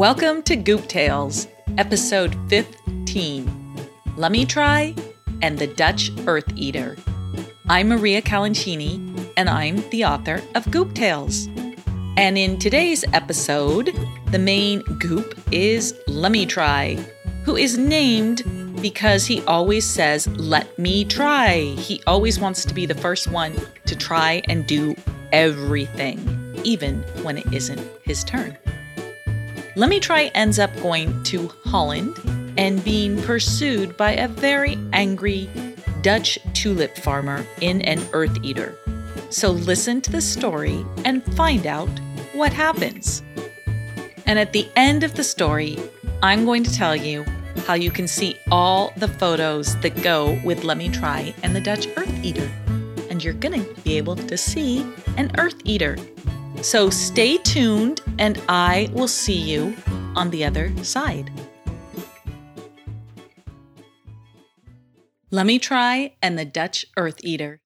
Welcome to Goop Tales, episode 15 Lemeetri and the Dutch Earth Eater. I'm Maria Calancini, and I'm the author of Goop Tales. And in today's episode, the main goop is Lemeetri, who is named because he always says, Let me try. He always wants to be the first one to try and do everything, even when it isn't his turn. Lemeetri ends up going to Holland and being pursued by a very angry Dutch tulip farmer in an earth eater. So listen to the story and find out what happens. And at the end of the story, I'm going to tell you how you can see all the photos that go with Lemeetri and the Dutch Earth Eater. And you're going to be able to see an Earth Eater. So stay tuned, and I will see you on the other side. Lemeetri and the Dutch Earth Eater.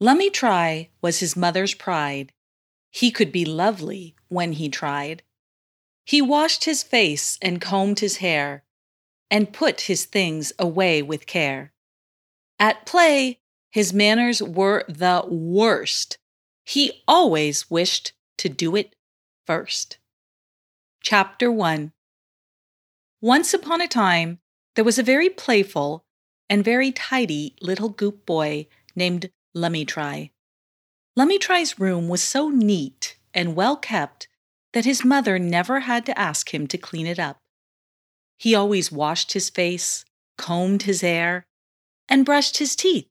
Lemeetri was his mother's pride. He could be lovely when he tried. He washed his face and combed his hair, and put his things away with care. At play, his manners were the worst. He always wished to do it first. Chapter 1 Once upon a time, there was a very playful and very tidy little goop boy named Lemeetri. Lummy Try's room was so neat and well kept that his mother never had to ask him to clean it up. He always washed his face, combed his hair, and brushed his teeth,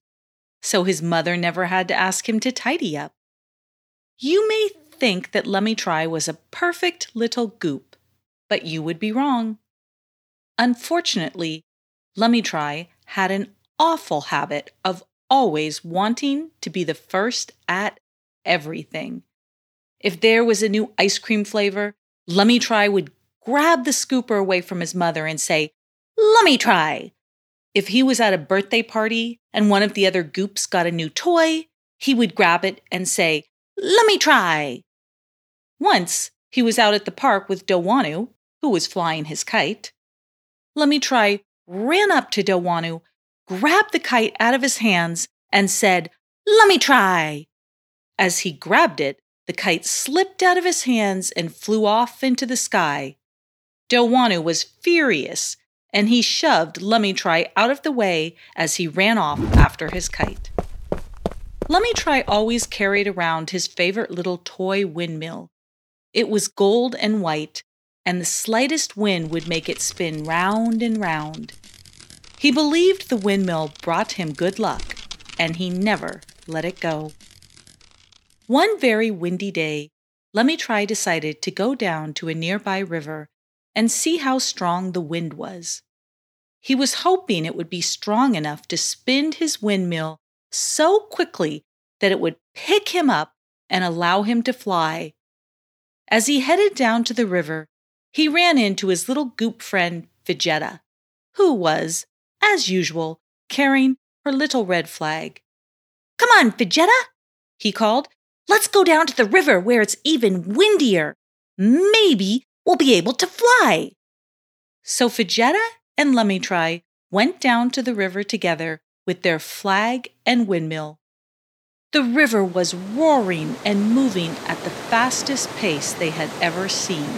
so his mother never had to ask him to tidy up. You may think that Lemeetri was a perfect little goop, but you would be wrong. Unfortunately, Lemeetri had an awful habit of always wanting to be the first at everything. If there was a new ice cream flavor, Lemeetri would grab the scooper away from his mother and say, Lummy Try. If he was at a birthday party and one of the other goops got a new toy, he would grab it and say, Lummy Try. Once he was out at the park with Dowanu, who was flying his kite. Lemeetri ran up to Dowanu, grabbed the kite out of his hands, and said, Let me Try. As he grabbed it, the kite slipped out of his hands and flew off into the sky. Dowanu was furious, and he shoved Lemeetri out of the way as he ran off after his kite. Lemeetri always carried around his favorite little toy windmill. It was gold and white, and the slightest wind would make it spin round and round. He believed the windmill brought him good luck, and he never let it go. One very windy day, Lemeetri decided to go down to a nearby river and see how strong the wind was. He was hoping it would be strong enough to spin his windmill so quickly that it would pick him up and allow him to fly. As he headed down to the river, he ran into his little goop friend, Figetta, who was, as usual, carrying her little red flag. Come on, Figetta, he called. Let's go down to the river where it's even windier. Maybe we'll be able to fly. So Figetta and Lemeetri went down to the river together with their flag and windmill. The river was roaring and moving at the fastest pace they had ever seen.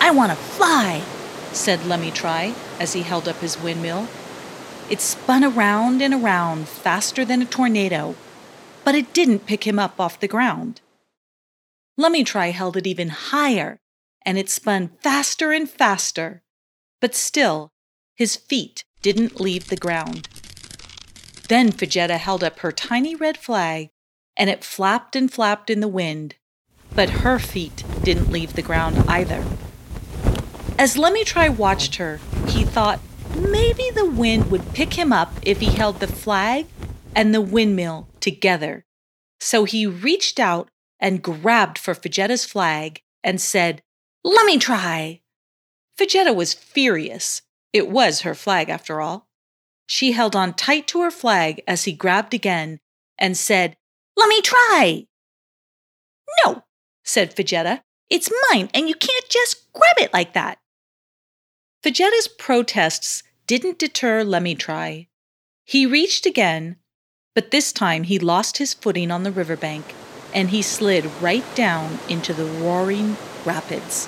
I want to fly, said Lemeetri as he held up his windmill. It spun around and around faster than a tornado but it didn't pick him up off the ground. Lemeetri held it even higher, and it spun faster and faster, but still, his feet didn't leave the ground. Then Figetta held up her tiny red flag, and it flapped and flapped in the wind, but her feet didn't leave the ground either. As Lemeetri watched her, he thought maybe the wind would pick him up if he held the flag and the windmill together. So he reached out and grabbed for Figetta's flag and said, Let me try. Figetta was furious. It was her flag, after all. She held on tight to her flag as he grabbed again and said, Let me try. No, said Figetta. It's mine, and you can't just grab it like that. Fajetta's protests didn't deter Lemeetri. He reached again, but this time he lost his footing on the riverbank and he slid right down into the roaring rapids.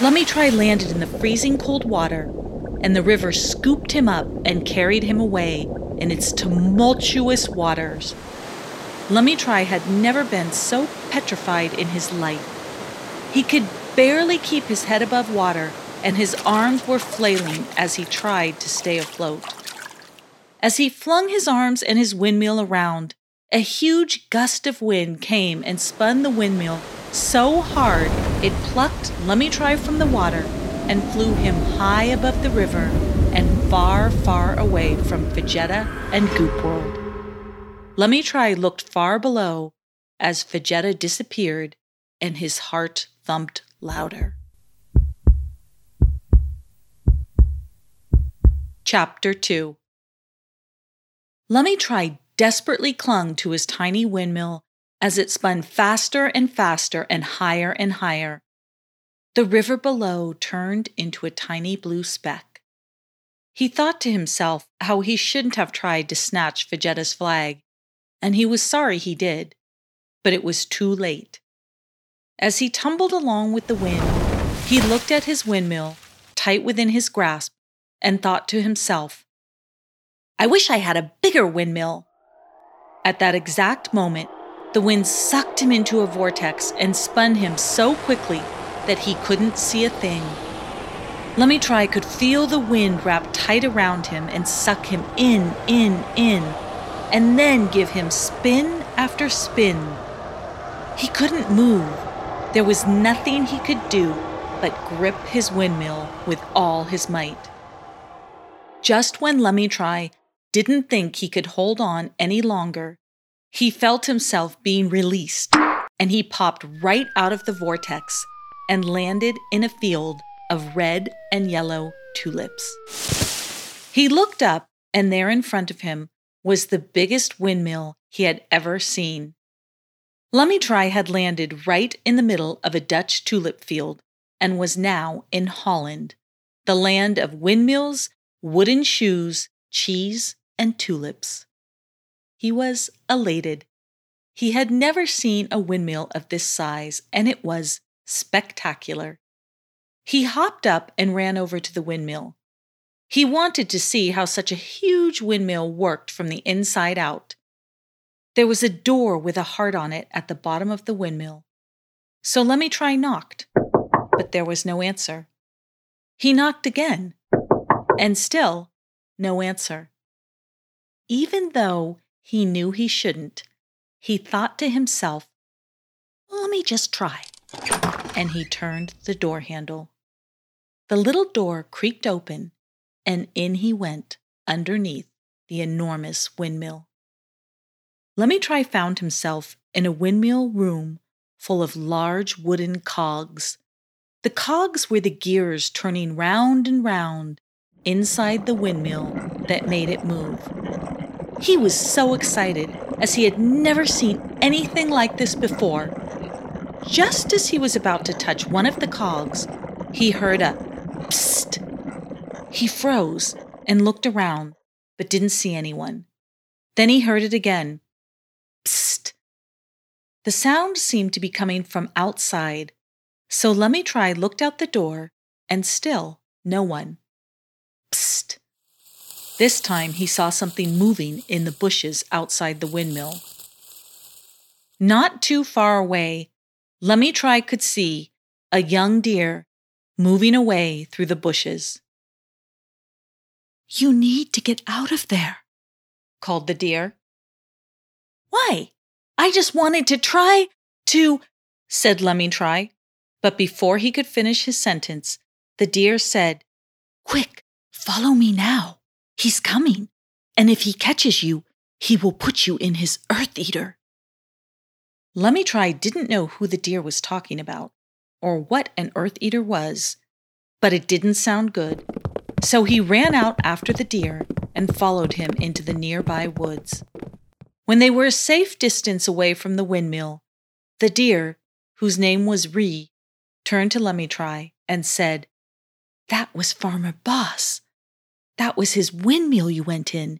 Lemeetri landed in the freezing cold water, and the river scooped him up and carried him away in its tumultuous waters. Lemeetri had never been so petrified in his life. He could barely keep his head above water, and his arms were flailing as he tried to stay afloat. As he flung his arms and his windmill around, a huge gust of wind came and spun the windmill so hard it plucked Lemeetri from the water and flew him high above the river and far, far away from Fajetta and Goop World. Looked far below as Fajetta disappeared and his heart thumped louder. Chapter 2 Lemeetri desperately clung to his tiny windmill as it spun faster and faster and higher and higher. The river below turned into a tiny blue speck. He thought to himself how he shouldn't have tried to snatch Fajetta's flag, and he was sorry he did, but it was too late. As he tumbled along with the wind, he looked at his windmill, tight within his grasp, and thought to himself, I wish I had a bigger windmill. At that exact moment, the wind sucked him into a vortex and spun him so quickly that he couldn't see a thing. Lemeetri could feel the wind wrap tight around him and suck him in, in, in, and then give him spin after spin. He couldn't move. There was nothing he could do but grip his windmill with all his might. Just when Lemeetri didn't think he could hold on any longer. He felt himself being released, and he popped right out of the vortex and landed in a field of red and yellow tulips. He looked up, and there in front of him was the biggest windmill he had ever seen. Lemeetri had landed right in the middle of a Dutch tulip field and was now in Holland, the land of windmills, wooden shoes, cheese, and tulips. He was elated. He had never seen a windmill of this size, and it was spectacular. He hopped up and ran over to the windmill. He wanted to see how such a huge windmill worked from the inside out. There was a door with a heart on it at the bottom of the windmill. So Lemeetri knocked, but there was no answer. He knocked again, and still no answer. Even though he knew he shouldn't, he thought to himself, Let me just try. And he turned the door handle. The little door creaked open, and in he went underneath the enormous windmill. Lemeetri found himself in a windmill room full of large wooden cogs. The cogs were the gears turning round and round inside the windmill that made it move. He was so excited, as he had never seen anything like this before. Just as he was about to touch one of the cogs, he heard a psst. He froze and looked around, but didn't see anyone. Then he heard it again. Psst. The sound seemed to be coming from outside, so Lemeetri looked out the door, and still no one. Psst. This time he saw something moving in the bushes outside the windmill. Not too far away, Lemeetri could see a young deer moving away through the bushes. You need to get out of there, called the deer. Why? I just wanted to try to, said Lemeetri. But before he could finish his sentence, the deer said, Quick, Follow me now. He's coming. And if he catches you, he will put you in his earth eater. Lemeetri didn't know who the deer was talking about, or what an earth eater was, but it didn't sound good. So he ran out after the deer and followed him into the nearby woods. When they were a safe distance away from the windmill, the deer, whose name was Ree, turned to Lemeetri and said, That was Farmer Boss. That was his windmill you went in.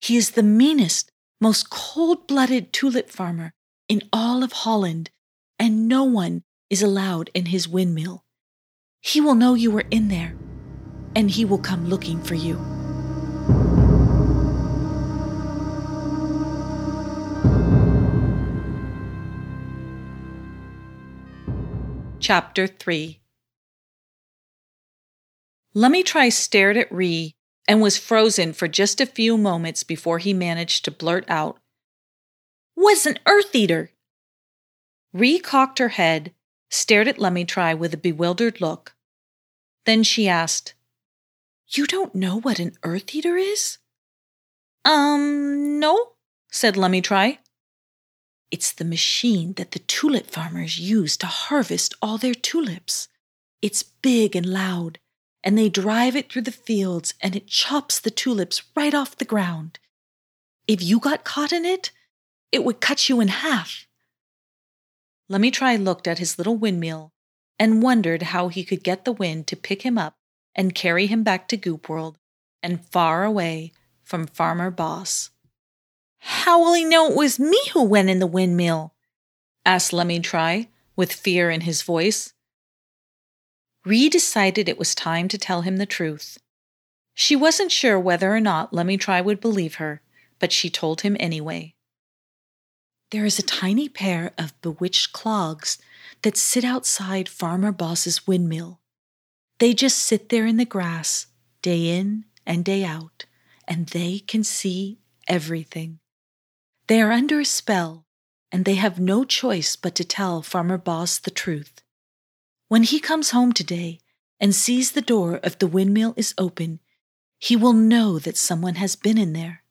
He is the meanest, most cold blooded tulip farmer in all of Holland, and no one is allowed in his windmill. He will know you were in there, and he will come looking for you. Chapter 3 Lemeetri stared at Ree and was frozen for just a few moments before he managed to blurt out, Was an Earth Eater! Ree cocked her head, stared at Lemeetri with a bewildered look. Then she asked, You don't know what an Earth Eater is? Um, no, said Lemeetri. It's the machine that the tulip farmers use to harvest all their tulips. It's big and loud, and they drive it through the fields and it chops the tulips right off the ground. If you got caught in it, it would cut you in half. Lemeetri looked at his little windmill and wondered how he could get the wind to pick him up and carry him back to Goop World and far away from Farmer Boss. How will he know it was me who went in the windmill? asked Lemeetri, with fear in his voice. Ree decided it was time to tell him the truth. She wasn't sure whether or not Lemeetri would believe her, but she told him anyway. There is a tiny pair of bewitched clogs that sit outside Farmer Boss's windmill. They just sit there in the grass, day in and day out, and they can see everything. They are under a spell, and they have no choice but to tell Farmer Boss the truth. When he comes home today and sees the door of the windmill is open, he will know that someone has been in there.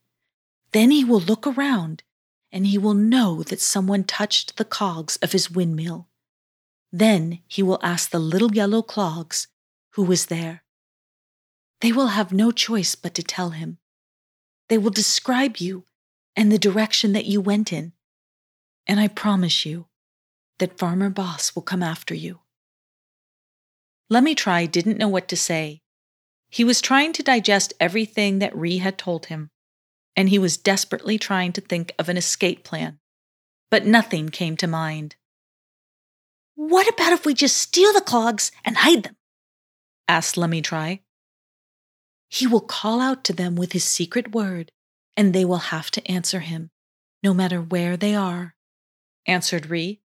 Then he will look around and he will know that someone touched the cogs of his windmill. Then he will ask the little yellow clogs who was there. They will have no choice but to tell him. They will describe you and the direction that you went in. And I promise you that Farmer Boss will come after you. Lemeetri didn't know what to say. He was trying to digest everything that Ree had told him, and he was desperately trying to think of an escape plan, but nothing came to mind. What about if we just steal the clogs and hide them? asked Lemeetri. He will call out to them with his secret word, and they will have to answer him, no matter where they are, answered Ree.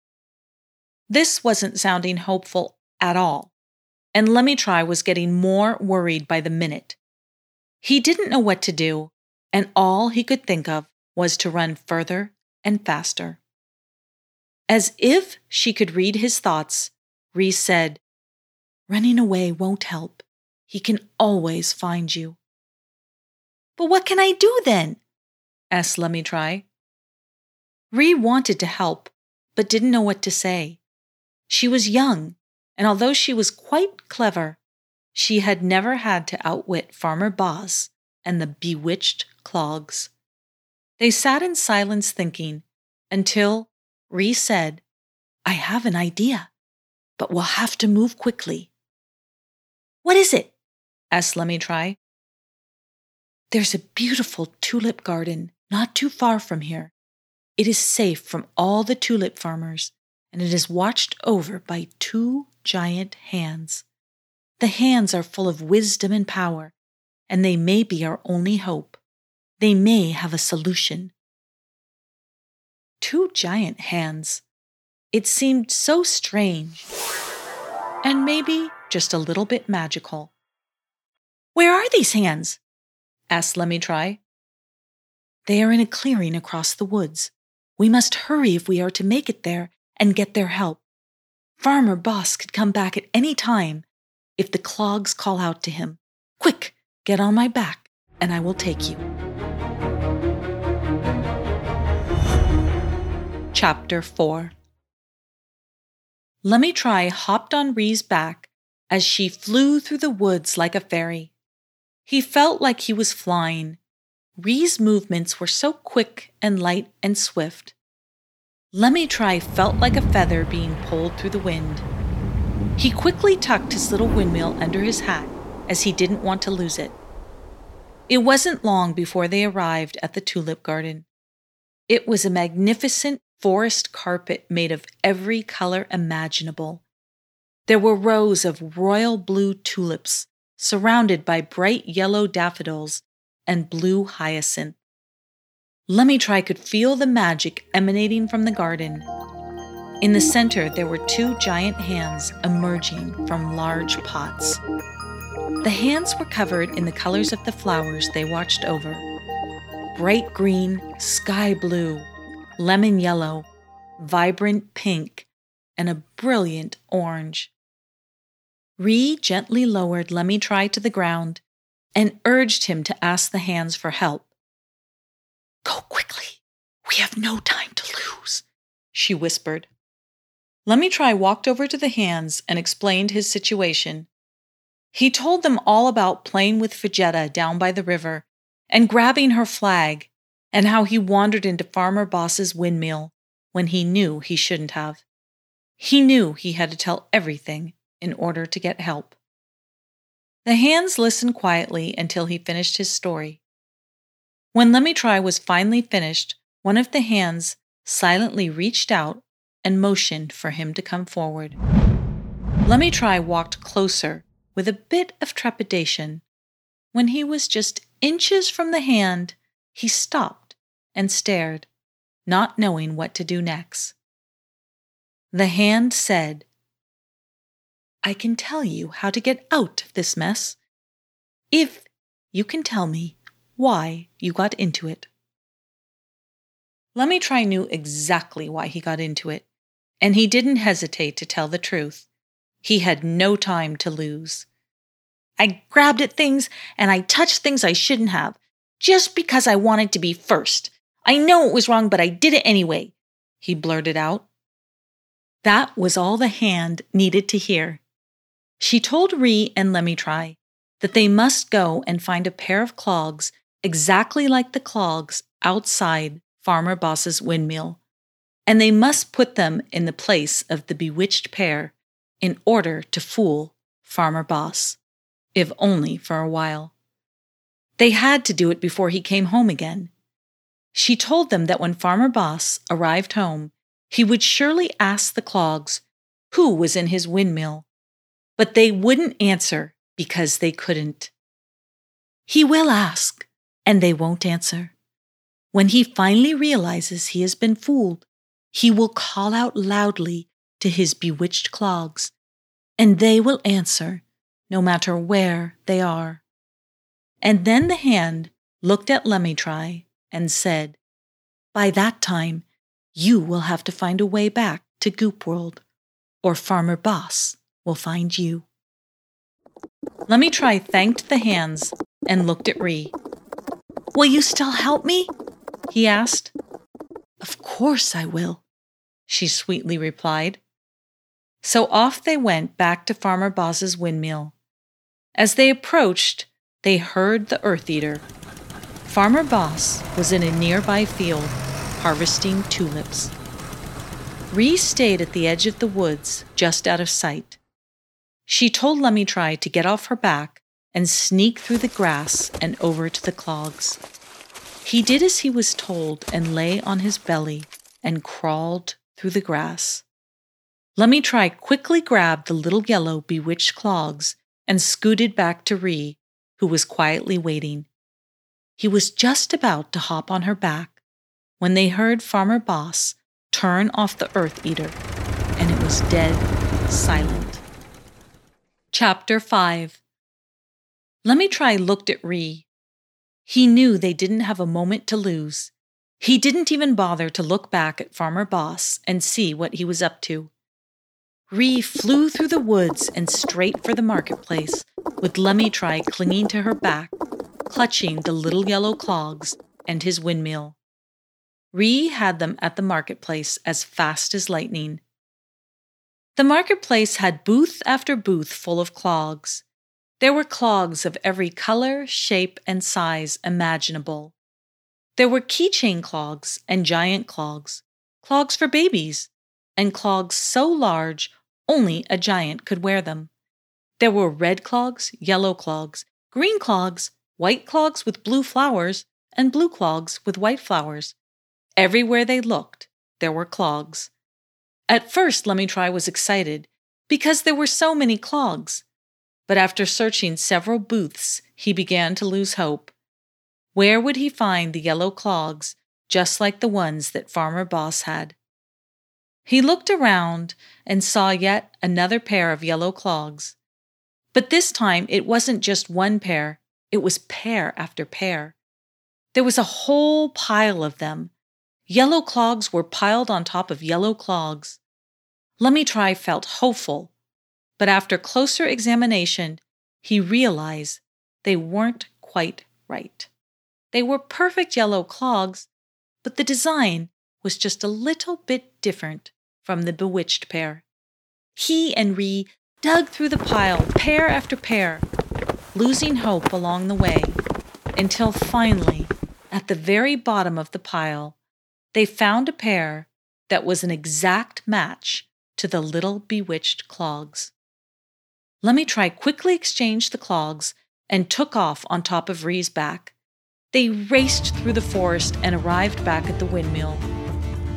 This wasn't sounding hopeful at all, and Lemeetri was getting more worried by the minute. He didn't know what to do, and all he could think of was to run further and faster. As if she could read his thoughts, Ree said, Running away won't help. He can always find you. But what can I do then? asked Lemeetri. Ree wanted to help, but didn't know what to say. She was young, and although she was quite clever, she had never had to outwit Farmer Boss and the bewitched clogs. They sat in silence thinking until Ree said, I have an idea, but we'll have to move quickly. What is it? asked Lemeetri. There's a beautiful tulip garden not too far from here. It is safe from all the tulip farmers, and it is watched over by two giant hands. The hands are full of wisdom and power, and they may be our only hope. They may have a solution. Two giant hands. It seemed so strange, and maybe just a little bit magical. Where are these hands? asked Lemeetri. They are in a clearing across the woods. We must hurry if we are to make it there and get their help. Farmer Boss could come back at any time if the clogs call out to him. Quick, get on my back, and I will take you. Chapter 4 Lemeetri hopped on Ree's back as she flew through the woods like a fairy. He felt like he was flying. Ree's movements were so quick and light and swift. Lemeetri felt like a feather being pulled through the wind. He quickly tucked his little windmill under his hat as he didn't want to lose it. It wasn't long before they arrived at the tulip garden. It was a magnificent forest carpet made of every color imaginable. There were rows of royal blue tulips surrounded by bright yellow daffodils and blue hyacinth. Lemeetri could feel the magic emanating from the garden. In the center, there were two giant hands emerging from large pots. The hands were covered in the colors of the flowers they watched over bright green, sky blue, lemon yellow, vibrant pink, and a brilliant orange. Ree gently lowered Lemeetri to the ground and urged him to ask the hands for help. Go quickly. We have no time to lose, she whispered. Lemeetri walked over to the hands and explained his situation. He told them all about playing with Fujetta down by the river and grabbing her flag, and how he wandered into Farmer Boss's windmill when he knew he shouldn't have. He knew he had to tell everything in order to get help. The hands listened quietly until he finished his story. When Lemeetri was finally finished, one of the hands silently reached out and motioned for him to come forward. Lemeetri walked closer with a bit of trepidation. When he was just inches from the hand, he stopped and stared, not knowing what to do next. The hand said, I can tell you how to get out of this mess if you can tell me why you got into it. Lemeetri knew exactly why he got into it, and he didn't hesitate to tell the truth. He had no time to lose. I grabbed at things and I touched things I shouldn't have, just because I wanted to be first. I know it was wrong, but I did it anyway, he blurted out. That was all the hand needed to hear. She told Ree and Lemeetri that they must go and find a pair of clogs exactly like the clogs outside Farmer Boss's windmill, and they must put them in the place of the bewitched pair in order to fool Farmer Boss, if only for a while. They had to do it before he came home again. She told them that when Farmer Boss arrived home, he would surely ask the clogs who was in his windmill but they wouldn't answer because they couldn't. He will ask, and they won't answer. When he finally realizes he has been fooled, he will call out loudly to his bewitched clogs, and they will answer, no matter where they are. And then the hand looked at Lemeetri and said, By that time, you will have to find a way back to Goop World, or Farmer Boss will find you. Lemeetri thanked the hands and looked at Ree. Will you still help me? he asked. Of course I will, she sweetly replied. So off they went back to Farmer Boss's windmill. As they approached, they heard the Earth Eater. Farmer Boss was in a nearby field harvesting tulips. Ree stayed at the edge of the woods, just out of sight. She told Lemeetri to get off her back and sneak through the grass and over to the clogs. He did as he was told and lay on his belly and crawled through the grass. Lemeetri quickly grabbed the little yellow bewitched clogs and scooted back to Ree, who was quietly waiting. He was just about to hop on her back when they heard Farmer Boss turn off the Earth Eater, and it was dead silent. Chapter 5 Lemeetri looked at Ree. He knew they didn't have a moment to lose. He didn't even bother to look back at Farmer Boss and see what he was up to. Ree flew through the woods and straight for the marketplace, with Lemeetri clinging to her back, clutching the little yellow clogs and his windmill. Ree had them at the marketplace as fast as lightning. The marketplace had booth after booth full of clogs. There were clogs of every color, shape, and size imaginable. There were keychain clogs and giant clogs, clogs for babies, and clogs so large only a giant could wear them. There were red clogs, yellow clogs, green clogs, white clogs with blue flowers, and blue clogs with white flowers. Everywhere they looked, there were clogs. At first, Lemeetri was excited because there were so many clogs. But after searching several booths, he began to lose hope. Where would he find the yellow clogs, just like the ones that Farmer Boss had? He looked around and saw yet another pair of yellow clogs. But this time it wasn't just one pair, it was pair after pair. There was a whole pile of them. Yellow clogs were piled on top of yellow clogs. Lemeetri felt hopeful, but after closer examination, he realized they weren't quite right. They were perfect yellow clogs, but the design was just a little bit different from the bewitched pair. He and Ree dug through the pile, pair after pair, losing hope along the way, until finally, at the very bottom of the pile, they found a pair that was an exact match to the little bewitched clogs. Lemeetri quickly exchanged the clogs and took off on top of Ree's back. They raced through the forest and arrived back at the windmill.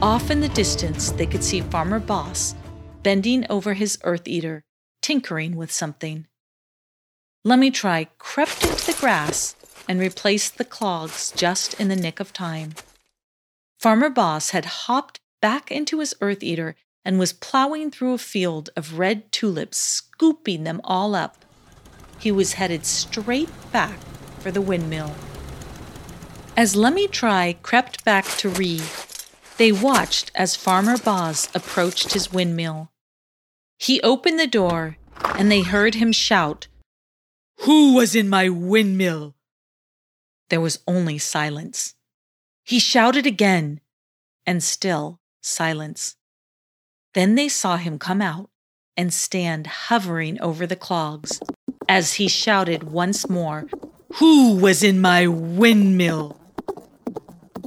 Off in the distance, they could see Farmer Boss bending over his earth eater tinkering with something. Lemeetri crept into the grass and replaced the clogs just in the nick of time. Farmer Boss had hopped back into his earth eater and was plowing through a field of red tulips, scooping them all up. He was headed straight back for the windmill. As Lemeetri crept back to Ree, they watched as Farmer Boss approached his windmill. He opened the door, and they heard him shout, Who was in my windmill? There was only silence. He shouted again, and still silence. Then they saw him come out and stand hovering over the clogs as he shouted once more, Who was in my windmill?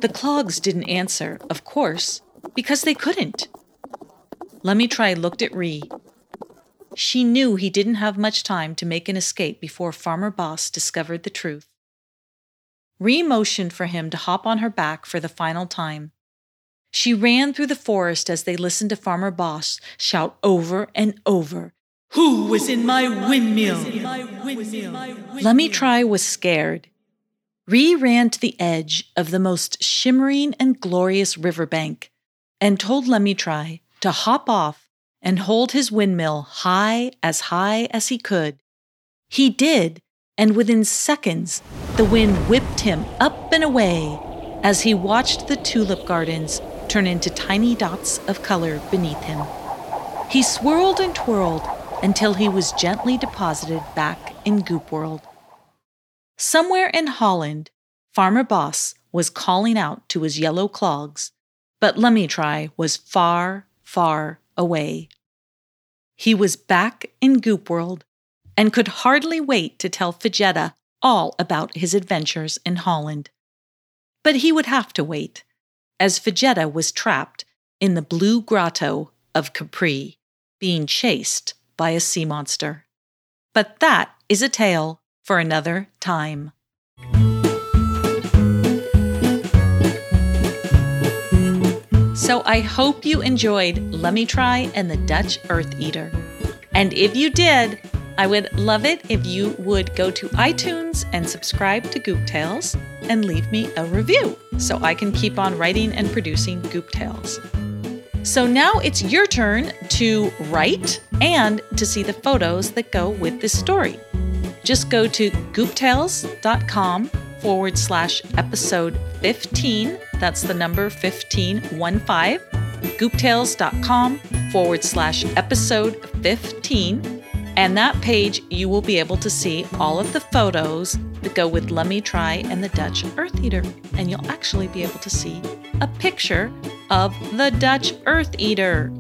The clogs didn't answer, of course, because they couldn't. Lemeetri looked at Ree. She knew he didn't have much time to make an escape before Farmer Boss discovered the truth. Ree motioned for him to hop on her back for the final time. She ran through the forest as they listened to Farmer Boss shout over and over, Who was in my windmill? Lemeetri was scared. Ree ran to the edge of the most shimmering and glorious riverbank and told Lemeetri to hop off and hold his windmill high as high as he could. He did, and within seconds, the wind whipped him up and away as he watched the tulip gardens turn into tiny dots of color beneath him. He swirled and twirled until he was gently deposited back in Goop World. Somewhere in Holland, Farmer Boss was calling out to his yellow clogs, but Lemeetri was far, far away. He was back in Goop World and could hardly wait to tell Fajetta all about his adventures in Holland. But he would have to wait, as Fajetta was trapped in the blue grotto of Capri, being chased by a sea monster. But that is a tale for another time. So I hope you enjoyed Lemeetri and the Dutch Earth Eater. And if you did, I would love it if you would go to iTunes and subscribe to Goop Tales and leave me a review so I can keep on writing and producing Goop Tales. So now it's your turn to write and to see the photos that go with this story. Just go to gooptales.com forward slash episode 15. That's the number 15, 1 5. Gooptales.com forward slash episode 15. And that page, you will be able to see all of the photos that go with Lemeetri and the Dutch Earth Eater. And you'll actually be able to see a picture of the Dutch Earth Eater.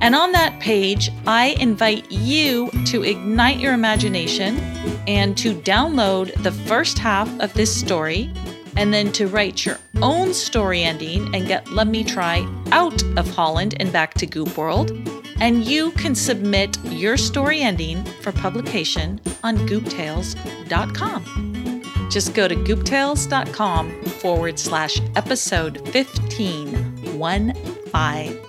And on that page, I invite you to ignite your imagination and to download the first half of this story and then to write your own story ending and get Let Me Try out of Holland and back to Goop World. And you can submit your story ending for publication on gooptales.com. Just go to gooptales.com forward slash episode 15, 1 5.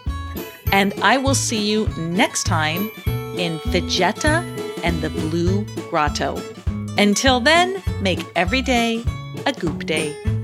And I will see you next time in Fijeta and the Blue Grotto. Until then, make every day a goop day.